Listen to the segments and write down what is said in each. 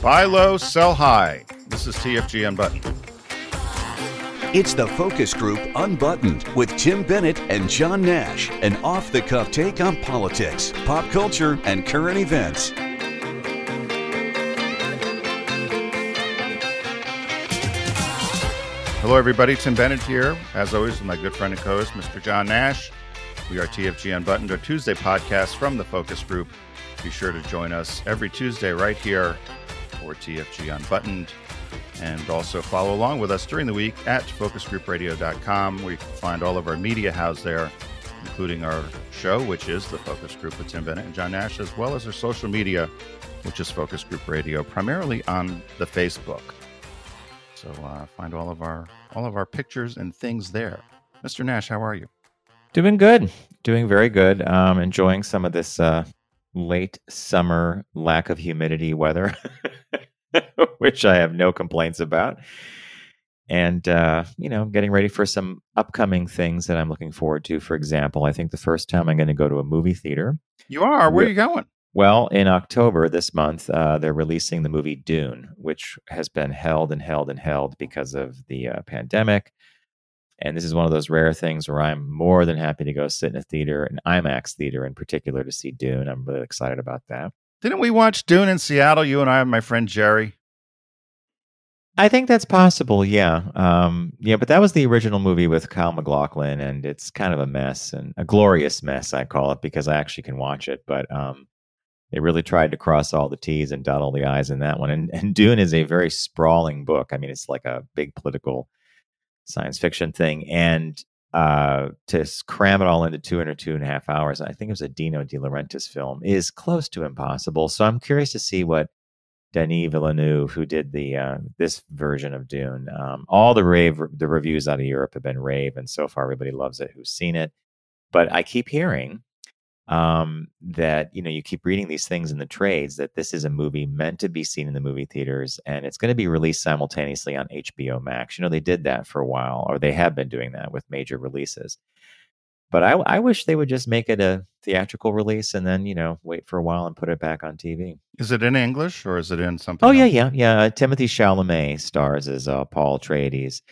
Buy low, sell high. This is TFG Unbuttoned. It's the Focus Group Unbuttoned with Tim Bennett and John Nash, an off the cuff take on politics, pop culture, and current events. Hello, everybody. Tim Bennett here, as always, with my good friend and co host, Mr. John Nash. We are TFG Unbuttoned, our Tuesday podcast from the Focus Group. Be sure to join us every Tuesday right here for TFG Unbuttoned. And also follow along with us during the week at focusgroupradio.com, you can find all of our media housed there, including our show, which is the Focus Group with Tim Bennett and John Nash, as well as our social media, which is Focus Group Radio, primarily on the Facebook. So uh, find all of our all of our pictures and things there. Mr. Nash, how are you? Doing good, doing very good. Um, enjoying some of this uh, late summer lack of humidity weather, which I have no complaints about. And uh, you know, getting ready for some upcoming things that I'm looking forward to. For example, I think the first time I'm going to go to a movie theater. You are. Where are you going? Well, in October this month, uh, they're releasing the movie Dune, which has been held and held and held because of the uh, pandemic. And this is one of those rare things where I'm more than happy to go sit in a theater, an IMAX theater in particular, to see Dune. I'm really excited about that. Didn't we watch Dune in Seattle? You and I and my friend Jerry. I think that's possible. Yeah, um, yeah, but that was the original movie with Kyle MacLachlan, and it's kind of a mess and a glorious mess. I call it because I actually can watch it, but um, they really tried to cross all the T's and dot all the I's in that one. And, and Dune is a very sprawling book. I mean, it's like a big political science fiction thing. And uh, to cram it all into two and or two and a half hours, I think it was a Dino De Laurentiis film, is close to impossible. So I'm curious to see what Denis Villeneuve, who did the uh, this version of Dune, um, all the rave the reviews out of Europe have been rave, and so far everybody loves it who's seen it. But I keep hearing um, that you know you keep reading these things in the trades that this is a movie meant to be seen in the movie theaters and it's going to be released simultaneously on HBO Max. You know they did that for a while, or they have been doing that with major releases. But I, I wish they would just make it a theatrical release and then you know wait for a while and put it back on TV. Is it in English or is it in something? Oh else? yeah, yeah, yeah. Uh, Timothée Chalamet stars as uh, Paul Atreides,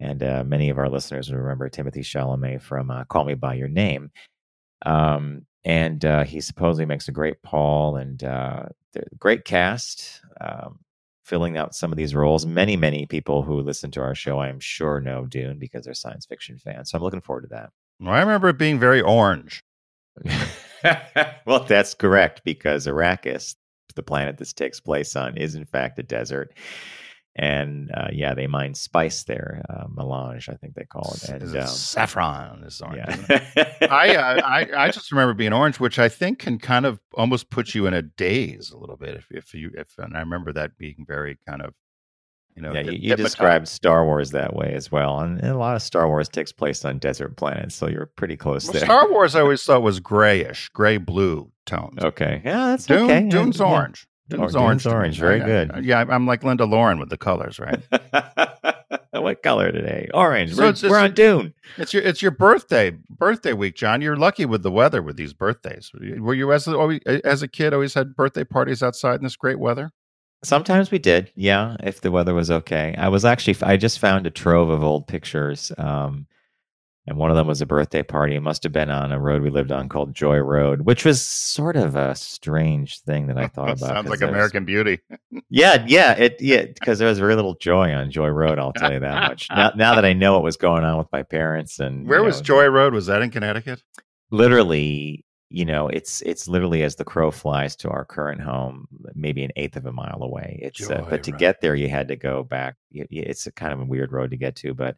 and uh, many of our listeners will remember Timothée Chalamet from uh, Call Me by Your Name. Um, and uh, he supposedly makes a great Paul and uh, great cast um, filling out some of these roles. Many, many people who listen to our show, I am sure, know Dune because they're science fiction fans. So I'm looking forward to that. Well, I remember it being very orange. well, that's correct because Arrakis, the planet this takes place on, is in fact a desert and uh, yeah, they mine spice there, uh, melange, I think they call it. And um, saffron is orange. Yeah. I, uh, I I just remember being orange, which I think can kind of almost put you in a daze a little bit if if you if and I remember that being very kind of you know. Yeah, you, you described Star Wars that way as well, and, and, a lot of Star Wars takes place on desert planets, so you're pretty close well, there. Star Wars, I always thought was grayish, gray blue tones. Okay, yeah, that's Dune, okay. Dune's yeah. orange. Dune's orange. orange. Very good. Yeah, I'm like Linda Lauren with the colors, right? what color today? Orange. So we're, it's, we're on Dune. It's your it's your birthday birthday week, John. You're lucky with the weather with these birthdays. Were you as a, as a kid always had birthday parties outside in this great weather? Sometimes we did, yeah, if the weather was okay. I was actually I just found a trove of old pictures. Um, and one of them was a birthday party. It must have been on a road we lived on called Joy Road, which was sort of a strange thing that I thought about. Sounds like American was, Beauty. yeah, yeah, it yeah, because there was very little joy on Joy Road. I'll tell you that much. now, now that I know what was going on with my parents and where know, was Joy Road? Was that in Connecticut? Literally, you know, it's it's literally as the crow flies to our current home, maybe an eighth of a mile away. It's uh, but to get there, you had to go back. It's a kind of a weird road to get to, but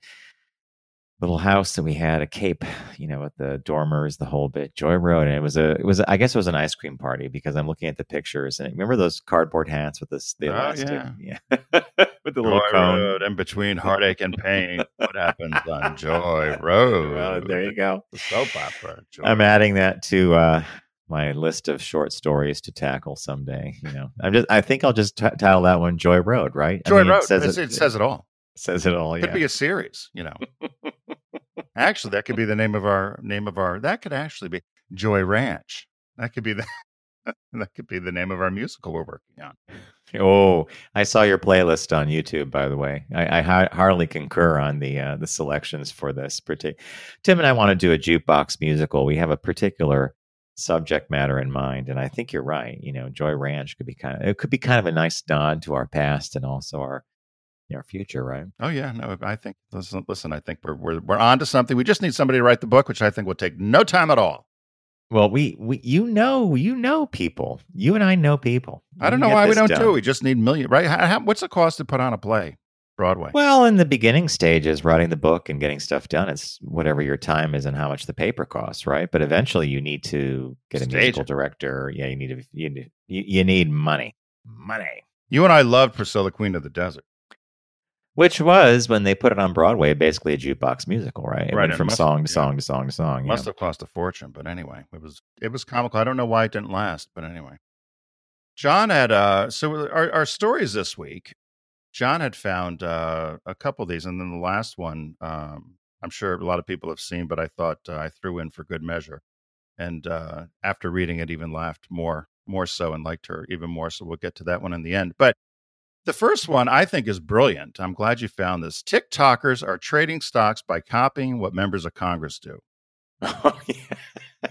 little house that we had a cape you know with the dormers the whole bit joy road and it was a it was i guess it was an ice cream party because i'm looking at the pictures and remember those cardboard hats with this the oh, elastic? yeah, yeah. with the joy little cone. Road and between heartache and pain what happens on joy road well, there you go. The soap opera joy. i'm adding that to uh my list of short stories to tackle someday you know. I'm just i think i'll just t- title that one joy road right? Joy I mean, road it says it, it, says it all. says it all could yeah. be a series you know actually that could be the name of our name of our that could actually be joy ranch that could be the that could be the name of our musical we're working on. Oh, I saw your playlist on YouTube. By the way, I, I hardly concur on the uh, the selections for this. Partic- Tim and I want to do a jukebox musical. We have a particular subject matter in mind, and I think you're right. You know, Joy Ranch could be kind of it could be kind of a nice nod to our past and also our our future, right? Oh yeah, no, I think listen, listen I think we're we're we're on to something. We just need somebody to write the book, which I think will take no time at all. Well, we, we you know you know people. You and I know people. I don't know why we don't done. do it. We just need million, right? How, how, what's the cost to put on a play, Broadway? Well, in the beginning stages, writing the book and getting stuff done, it's whatever your time is and how much the paper costs, right? But eventually, you need to get a Stage musical director. Yeah, you need to, you, you you need money, money. You and I loved Priscilla, Queen of the Desert which was when they put it on Broadway, basically a jukebox musical, right? It right, went from song to song to song to song. Must have cost a fortune, but anyway, it was it was comical. I don't know why it didn't last, but anyway. John had uh so our our stories this week. John had found uh, a couple of these, and then the last one, um, I'm sure a lot of people have seen, but I thought uh, I threw in for good measure. And uh, after reading it, even laughed more, more so, and liked her even more. So we'll get to that one in the end. But the first one I think is brilliant. I'm glad you found this. TikTokers are trading stocks by copying what members of Congress do. Oh, yeah.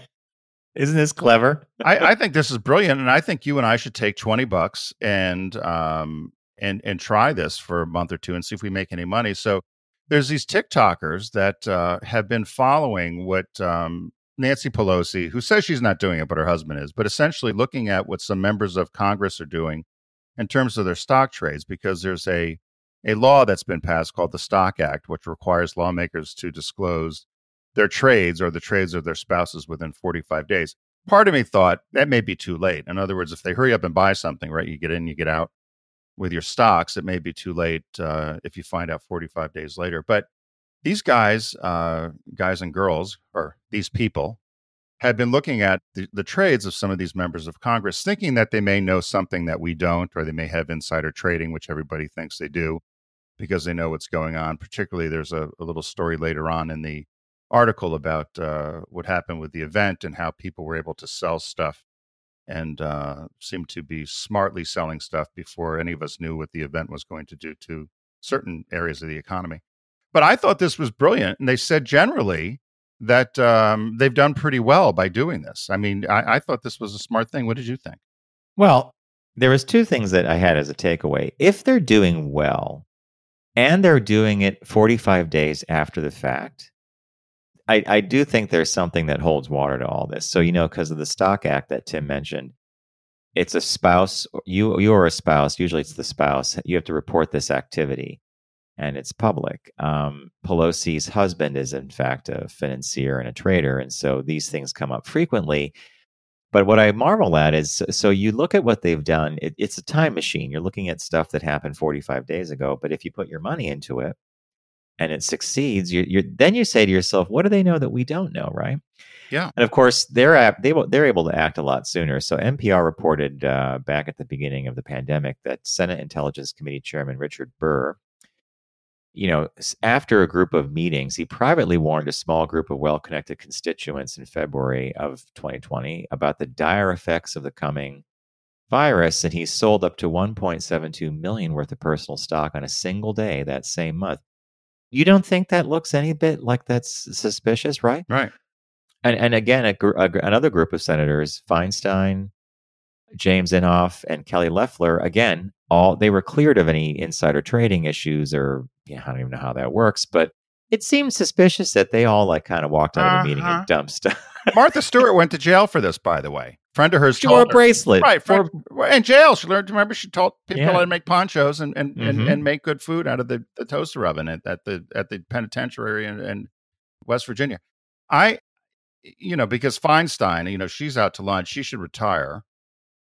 Isn't this clever? I, I, think this is brilliant, and I think you and I should take twenty bucks and um and and try this for a month or two and see if we make any money. So there's these TikTokers that uh, have been following what um, Nancy Pelosi, who says she's not doing it, but her husband is, but essentially looking at what some members of Congress are doing in terms of their stock trades because there's a a law that's been passed called the Stock Act, which requires lawmakers to disclose their trades or the trades of their spouses within 45 days. Part of me thought that may be too late. In other words, if they hurry up and buy something, right, you get in, you get out with your stocks, it may be too late uh, if you find out 45 days later. But these guys, uh, guys and girls, or these people, had been looking at the, the, trades of some of these members of Congress, thinking that they may know something that we don't, or they may have insider trading, which everybody thinks they do because they know what's going on. Particularly, there's a, a little story later on in the article about uh, what happened with the event and how people were able to sell stuff and uh, seemed to be smartly selling stuff before any of us knew what the event was going to do to certain areas of the economy. But I thought this was brilliant. And they said generally, that um, they've done pretty well by doing this. I mean, I, I thought this was a smart thing. What did you think? Well, there was two things that I had as a takeaway. If they're doing well, and they're doing it 45 days after the fact, I, I do think there's something that holds water to all this. So you know, because of the Stock Act that Tim mentioned, it's a spouse. You you are a spouse. Usually, it's the spouse. You have to report this activity and it's public. Um, Pelosi's husband is, in fact, a financier and a trader. And so these things come up frequently. But what I marvel at is so you look at what they've done, it, it's a time machine. You're looking at stuff that happened 45 days ago. But if you put your money into it and it succeeds, you're, you're, then you say to yourself, what do they know that we don't know, right? Yeah. And of course, they're they they're able to act a lot sooner. So NPR reported uh, back at the beginning of the pandemic that Senate Intelligence Committee Chairman Richard Burr you know, after a group of meetings, he privately warned a small group of well connected constituents in February of 2020 about the dire effects of the coming virus. And he sold up to 1.72 million worth of personal stock on a single day that same month. You don't think that looks any bit like that's suspicious, right? Right. And, and again, a, a, another group of senators, Feinstein, James Inhofe, and Kelly Loeffler, again, all they were cleared of any insider trading issues or yeah, I don't even know how that works, but it seems suspicious that they all like kind of walked out of the meeting and uh-huh. dumped stuff. Martha Stewart went to jail for this, by the way. Friend of hers she wore a bracelet, right? Friend, for... in jail, she learned. To remember, she taught people yeah. how to make ponchos and and, mm-hmm. and, and make good food out of the, the toaster oven at, at the at the penitentiary in, in West Virginia. I, you know, because Feinstein, you know, she's out to lunch. She should retire.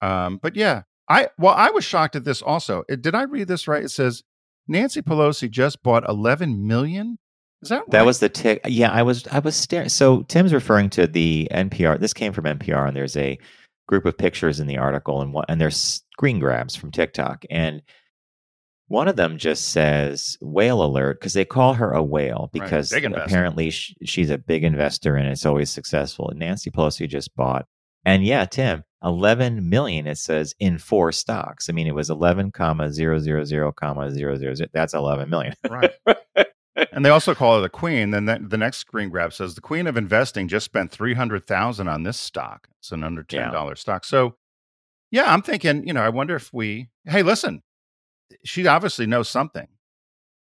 Um, but yeah, I well, I was shocked at this also. It, did I read this right? It says Nancy Pelosi just bought 11 million. Is that right? That was the tick. Yeah, I was I was staring. So Tim's referring to the NPR. This came from NPR, and there's a group of pictures in the article, and one, and there's screen grabs from TikTok, and one of them just says "whale alert" because they call her a whale because right. apparently she's a big investor and it's always successful. And Nancy Pelosi just bought, and yeah, Tim, 11 million it says in four stocks. I mean it was 11 comma 000 comma 000 that's 11 million. Right. and they also call her the queen. Then the, the next screen grab says the queen of investing just spent 300,000 on this stock. It's an under $10 yeah. stock. So yeah, I'm thinking, you know, I wonder if we Hey, listen. She obviously knows something.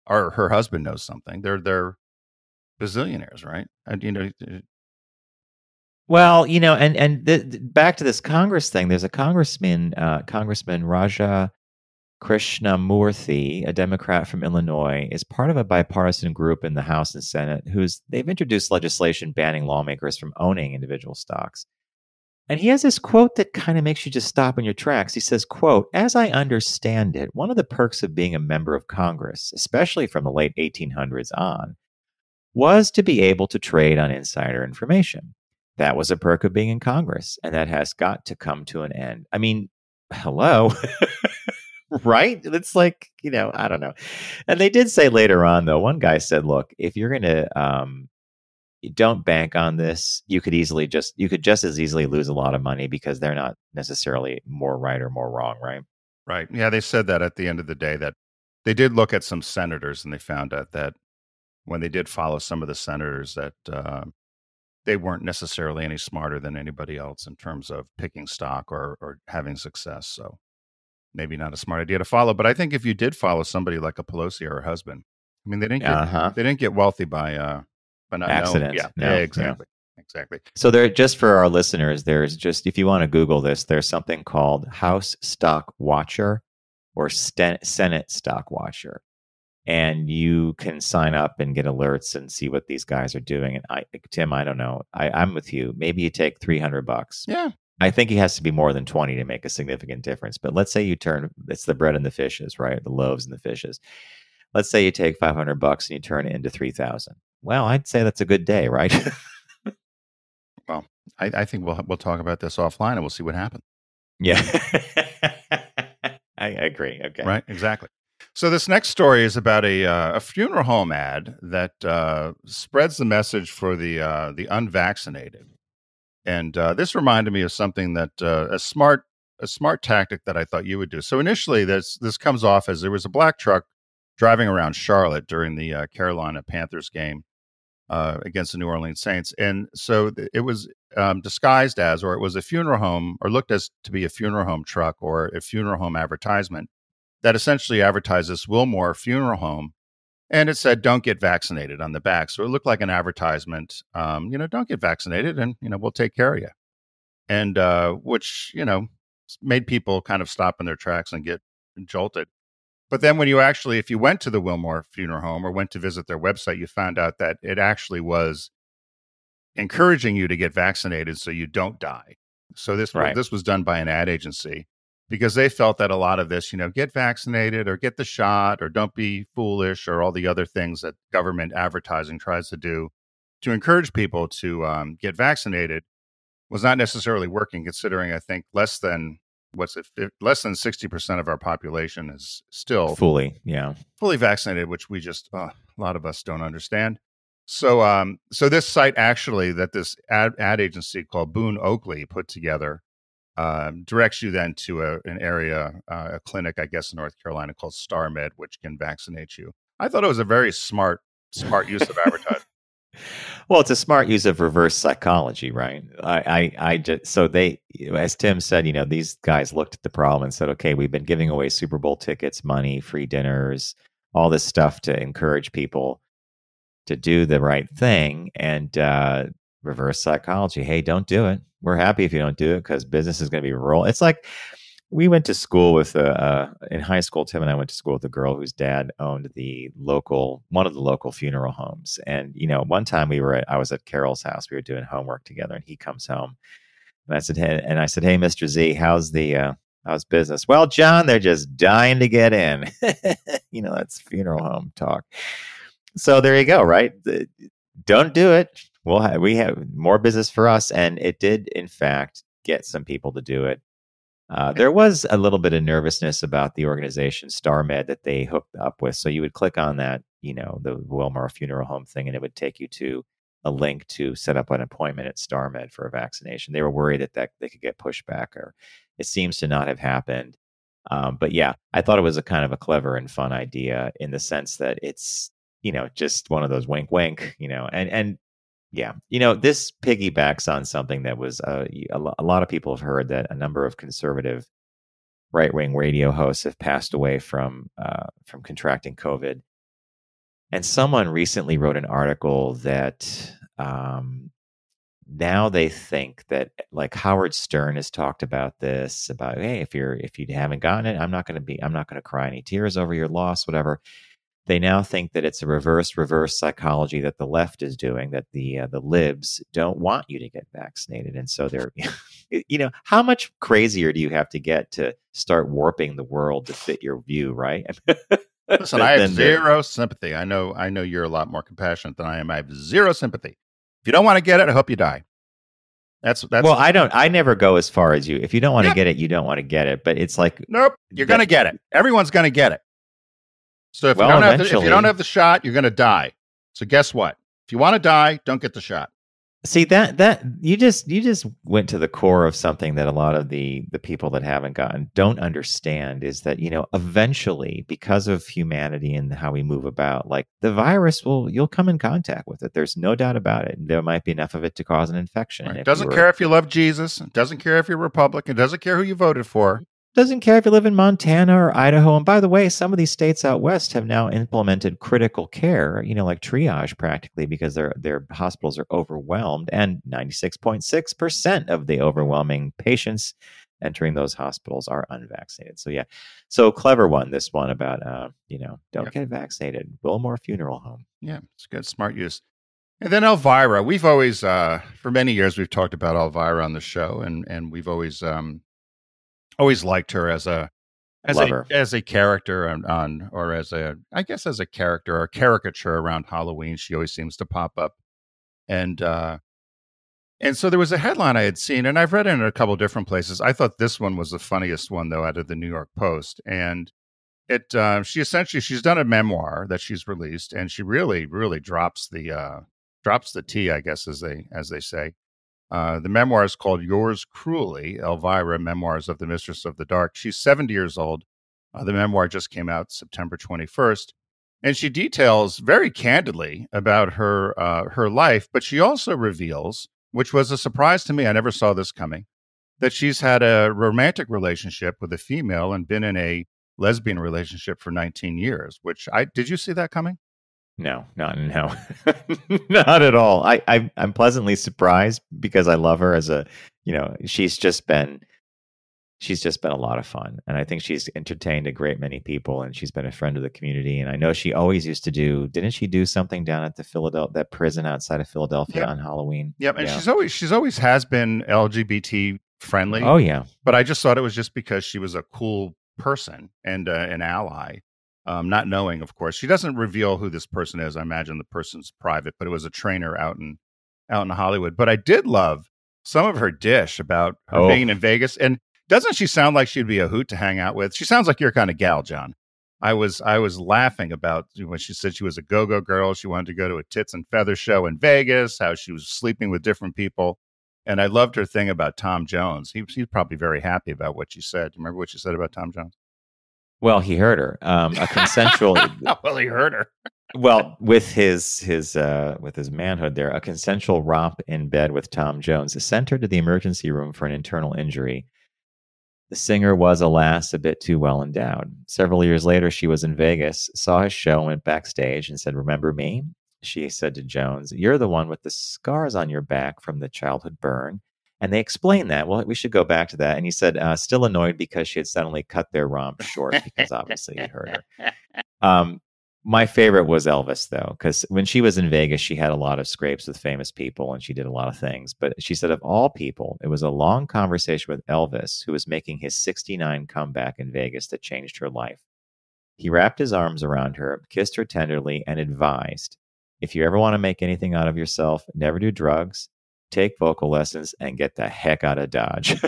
Or her husband knows something. They're they're bazillionaires, right? And you know, well, you know, and and back to this Congress thing. There's a congressman, uh, Congressman Raja Krishnamoorthi, a Democrat from Illinois, is part of a bipartisan group in the House and Senate who's they've introduced legislation banning lawmakers from owning individual stocks. And he has this quote that kind of makes you just stop in your tracks. He says, quote, as I understand it, one of the perks of being a member of Congress, especially from the late 1800s on, was to be able to trade on insider information. That was a perk of being in Congress, and that has got to come to an end. I mean, hello. right? It's like, you know, I don't know. And they did say later on, though, one guy said, look, if you're going to, um, don't bank on this. You could easily just, you could just as easily lose a lot of money because they're not necessarily more right or more wrong, right? Right. Yeah. They said that at the end of the day that they did look at some senators and they found out that when they did follow some of the senators that uh, they weren't necessarily any smarter than anybody else in terms of picking stock or, or having success. So maybe not a smart idea to follow. But I think if you did follow somebody like a Pelosi or her husband, I mean, they didn't get, uh-huh. they didn't get wealthy by uh, by not accident. Yeah, no, yeah, exactly. Yeah. Exactly. So there, just for our listeners, there's just if you want to Google this, there's something called House Stock Watcher or Senate Stock Watcher, and you can sign up and get alerts and see what these guys are doing. And I, Tim, I don't know. I, I'm with you. Maybe you take three hundred bucks. Yeah. I think it has to be more than 20 to make a significant difference. But let's say you turn it's the bread and the fishes, right? The loaves and the fishes. Let's say you take 500 bucks and you turn it into 3000. Well, I'd say that's a good day, right? well, I, I, think we'll we'll talk about this offline and we'll see what happens. Yeah. I agree. Okay. Right, exactly. So this next story is about a uh, a funeral home ad that uh, spreads the message for the uh, the unvaccinated, and uh, this reminded me of something that uh, a smart a smart tactic that I thought you would do. So initially, this this comes off as there was a black truck driving around Charlotte during the uh, Carolina Panthers game against the New Orleans Saints, and so it was um, disguised as, or it was a funeral home, or looked as to be a funeral home truck or a funeral home advertisement that essentially advertised this Wilmore Funeral Home, and it said "Don't get vaccinated" on the back. So it looked like an advertisement. Um, you know, don't get vaccinated, and you know we'll take care of you. And uh, which you know made people kind of stop in their tracks and get jolted. But then when you actually, if you went to the Wilmore Funeral Home or went to visit their website, you found out that it actually was encouraging you to get vaccinated so you don't die. So this right. this was done by an ad agency because they felt that a lot of this, you know, get vaccinated or get the shot or don't be foolish or all the other things that government advertising tries to do to encourage people to um, get vaccinated was not necessarily working, considering I think less than what's it, less than 60% of our population is still fully, yeah, fully vaccinated, which we just, uh, a lot of us don't understand. So, um, so this site actually that this ad, ad agency called Boone Oakley put together um, directs you then to a, an area, uh, a clinic, I guess, in North Carolina called StarMed, which can vaccinate you. I thought it was a very smart, smart use of advertising. well, it's a smart use of reverse psychology, right? I, I, I just so they, as Tim said, you know, these guys looked at the problem and said, okay, we've been giving away Super Bowl tickets, money, free dinners, all this stuff to encourage people to do the right thing, and uh, reverse psychology. Hey, don't do it. We're happy if you don't do it because business is going to be rural. It's like we went to school with a uh, in high school. Tim and I went to school with a girl whose dad owned the local one of the local funeral homes. And you know, one time we were at, I was at Carol's house. We were doing homework together, and he comes home, and I said, hey, and I said, hey, Mister Z, how's the uh, how's business? Well, John, they're just dying to get in. you know, that's funeral home talk. So there you go, right? Don't do it we'll have, we have more business for us. And it did, in fact, get some people to do it. Uh, there was a little bit of nervousness about the organization StarMed that they hooked up with. So you would click on that, you know, the Wilmore Funeral Home thing, and it would take you to a link to set up an appointment at StarMed for a vaccination. They were worried that, that they could get pushback, or it seems to not have happened. Um, but yeah, I thought it was a kind of a clever and fun idea in the sense that it's you know just one of those wink wink you know and and yeah you know this piggybacks on something that was uh, a lot of people have heard that a number of conservative right wing radio hosts have passed away from uh, from contracting COVID. And someone recently wrote an article that um, now they think that like Howard Stern has talked about this about hey if you're if you haven't gotten it I'm not going to be I'm not going to cry any tears over your loss whatever they now think that it's a reverse reverse psychology that the left is doing that the uh, the libs don't want you to get vaccinated. And so they're you know how much crazier do you have to get to start warping the world to fit your view right? Listen i have zero sympathy. I know i know you're a lot more compassionate than i am. I have zero sympathy. If you don't want to get it i hope you die. That's that's well i don't i never go as far as you. If you don't want to yep. get it you don't want to get it. But it's like nope you're that, gonna get it. Everyone's gonna get it so if, well, you don't have the, if you don't have the shot, you're going to die. So guess what? If you want to die, don't get the shot. See that that you just you just went to the core of something that a lot of the the people that haven't gotten don't understand is that you know eventually because of humanity and how we move about like the virus will you'll come in contact with it there's no doubt about it there might be enough of it to cause an infection right. doesn't care if you love Jesus it doesn't care if you're Republican doesn't care who you voted for doesn't care if you live in Montana or Idaho. And by the way, some of these states out west have now implemented critical care, you know, like triage practically because their their hospitals are overwhelmed and 96.6% of the overwhelming patients entering those hospitals are unvaccinated. So yeah. So clever one this one about uh, you know, don't get vaccinated. Wilmore Funeral Home. Yeah, it's good smart use. And then Elvira, we've always, uh, for many years, we've talked about Elvira on the show, and and we've always um, always liked her as a as a as a character on, on, or as a I guess as a character or caricature around Halloween. She always seems to pop up, and uh, and so there was a headline I had seen, and I've read it in a couple different places. I thought this one was the funniest one though, out of the New York Post, and it uh, she essentially she's done a memoir that she's released, and she really really drops the uh, drops the T, I guess as they as they say. Uh, the memoir is called Yours Cruelly Elvira Memoirs of the Mistress of the Dark. She's 70 years old. Uh, the memoir just came out September 21st. And she details very candidly about her, uh, her life, but she also reveals, which was a surprise to me, I never saw this coming, that she's had a romantic relationship with a female and been in a lesbian relationship for 19 years, which I did you see that coming? No, not no, not at all. I, I I'm pleasantly surprised because I love her as a, you know, she's just been, she's just been a lot of fun, and I think she's entertained a great many people, and she's been a friend of the community. And I know she always used to do. Didn't she do something down at the Philadelphia that prison outside of Philadelphia yep. on Halloween? Yep, and yeah. she's always she's always has been LGBT friendly. Oh yeah, but I just thought it was just because she was a cool person and uh, an ally um, not knowing, of course. She doesn't reveal who this person is. I imagine the person's private, but it was a trainer out in out in Hollywood. But I did love some of her dish about her oh. being in Vegas. And doesn't she sound like she'd be a hoot to hang out with? She sounds like your kind of gal, John. I was I was laughing about when she said she was a go-go girl. She wanted to go to a tits and feather show in Vegas, how she was sleeping with different people. And I loved her thing about Tom Jones. He, he's probably very happy about what she said. Do you remember what she said about Tom Jones? Well, he heard her. Um, a consensual. well, he heard her. well, with his his uh, with his manhood, there, a consensual romp in bed with Tom Jones sent her to the emergency room for an internal injury. The singer was, alas, a bit too well endowed. Several years later, she was in Vegas, saw his show, went backstage, and said, "Remember me?" She said to Jones, "You're the one with the scars on your back from the childhood burn." And they explained that. Well, we should go back to that. And he said, uh, still annoyed because she had suddenly cut their romp short because obviously it hurt her. Um, my favorite was Elvis, though, because when she was in Vegas, she had a lot of scrapes with famous people and she did a lot of things. But she said, of all people, it was a long conversation with Elvis, who was making his 69 comeback in Vegas that changed her life. He wrapped his arms around her, kissed her tenderly, and advised if you ever want to make anything out of yourself, never do drugs, take vocal lessons, and get the heck out of Dodge.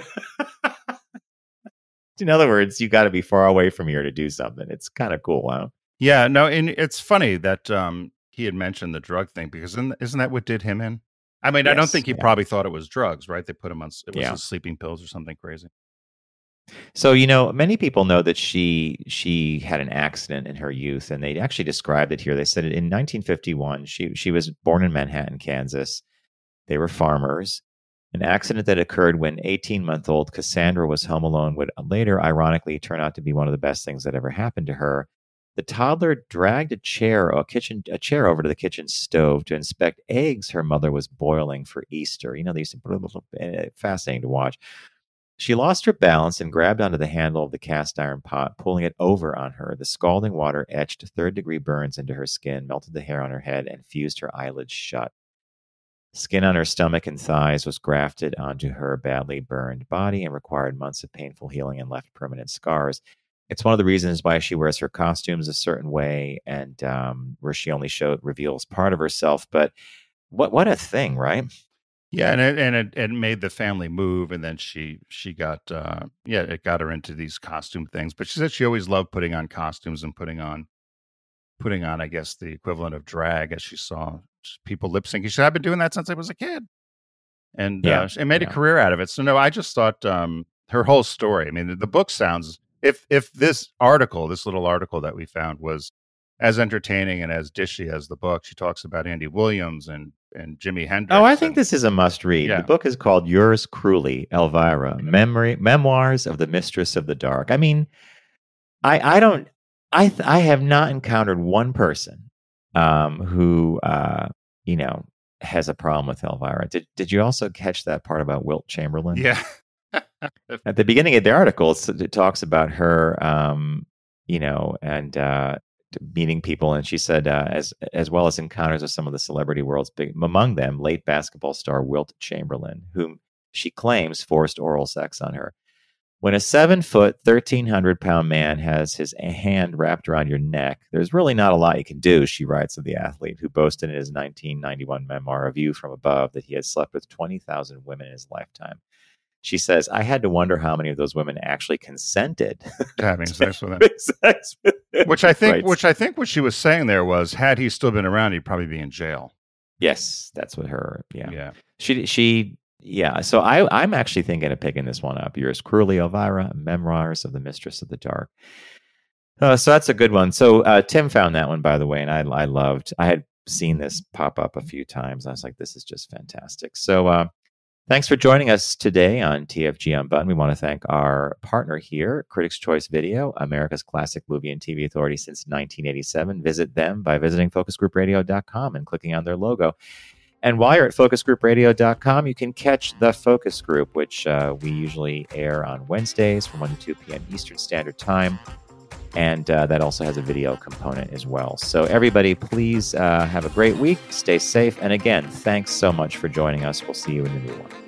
In other words, you got to be far away from here to do something. It's kind of cool, huh? Yeah, no, and it's funny that um, he had mentioned the drug thing because isn't, isn't that what did him in? I mean, I don't think he yeah. probably thought it was drugs, right? They put him on it was Yeah. sleeping pills or something crazy. So you know, many people know that she she had an accident in her youth, and they actually described it here. They said in 1951, she she was born in Manhattan, Kansas. They were farmers. An accident that occurred when 18 month old Cassandra was home alone would later, ironically, turn out to be one of the best things that ever happened to her. The toddler dragged a chair, a kitchen, a chair over to the kitchen stove to inspect eggs her mother was boiling for Easter. You know, they used to these eh, fascinating to watch. She lost her balance and grabbed onto the handle of the cast iron pot, pulling it over on her. The scalding water etched third degree burns into her skin, melted the hair on her head, and fused her eyelids shut. Skin on her stomach and thighs was grafted onto her badly burned body and required months of painful healing and left permanent scars. It's one of the reasons why she wears her costumes a certain way and um, where she only showed reveals part of herself. But what what a thing, right? Yeah, and it and it, it made the family move, and then she she got uh, yeah, it got her into these costume things. But she said she always loved putting on costumes and putting on putting on, I guess, the equivalent of drag, as she saw people lip syncing. She said, "I've been doing that since I was a kid," and Yeah, uh, she made yeah. a career out of it. So no, I just thought um, her whole story. I mean, the, the book sounds if if this article, this little article that we found, was as entertaining and as dishy as the book. She talks about Andy Williams and and Jimi Hendrix. Oh, I think and- this is a must read. Yeah. The book is called Yours Cruelly, Elvira, Memory Memoirs of the Mistress of the Dark. I mean, I I don't I th- I have not encountered one person um who uh you know has a problem with Elvira. Did did you also catch that part about Wilt Chamberlain? Yeah. At the beginning of the article, it talks about her, um, you know, and uh, meeting people, and she said, uh, as as well as encounters with some of the celebrity world's big, among them, late basketball star Wilt Chamberlain, whom she claims forced oral sex on her. When a seven foot, thirteen hundred pound man has his hand wrapped around your neck, there's really not a lot you can do. She writes of the athlete who boasted in his 1991 memoir, A View from Above, that he had slept with 20,000 women in his lifetime. She says, I had to wonder how many of those women actually consented. having sex with him. having sex with him. Which I think, Right. which I think, what she was saying there was, had he still been around, he'd probably be in jail. Yes, that's what her. Yeah, Yeah, she she yeah. So I I'm actually thinking of picking this one up. Yours cruelly, Elvira, Memoirs of the Mistress of the Dark. Uh, so that's a good one. So uh, Tim found that one by the way, and I I loved. I had seen this pop up a few times. I was like, this is just fantastic. So. uh Thanks for joining us today on TFG Unbuttoned. We want to thank our partner here, Critics' Choice Video, America's classic movie and TV authority since 1987. Visit them by visiting focusgroupradio.com and clicking on their logo. And while you're at focusgroupradio.com, you can catch The Focus Group, which uh, we usually air on Wednesdays from 1 to 2 p.m. Eastern Standard Time. And uh, that also has a video component as well. So, everybody, please uh, have a great week. Stay safe. And again, thanks so much for joining us. We'll see you in the new one.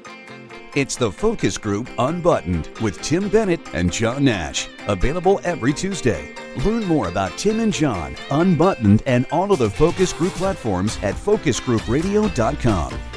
It's the Focus Group Unbuttoned with Tim Bennett and John Nash. Available every Tuesday. Learn more about Tim and John, Unbuttoned, and all of the Focus Group platforms at focusgroupradio.com.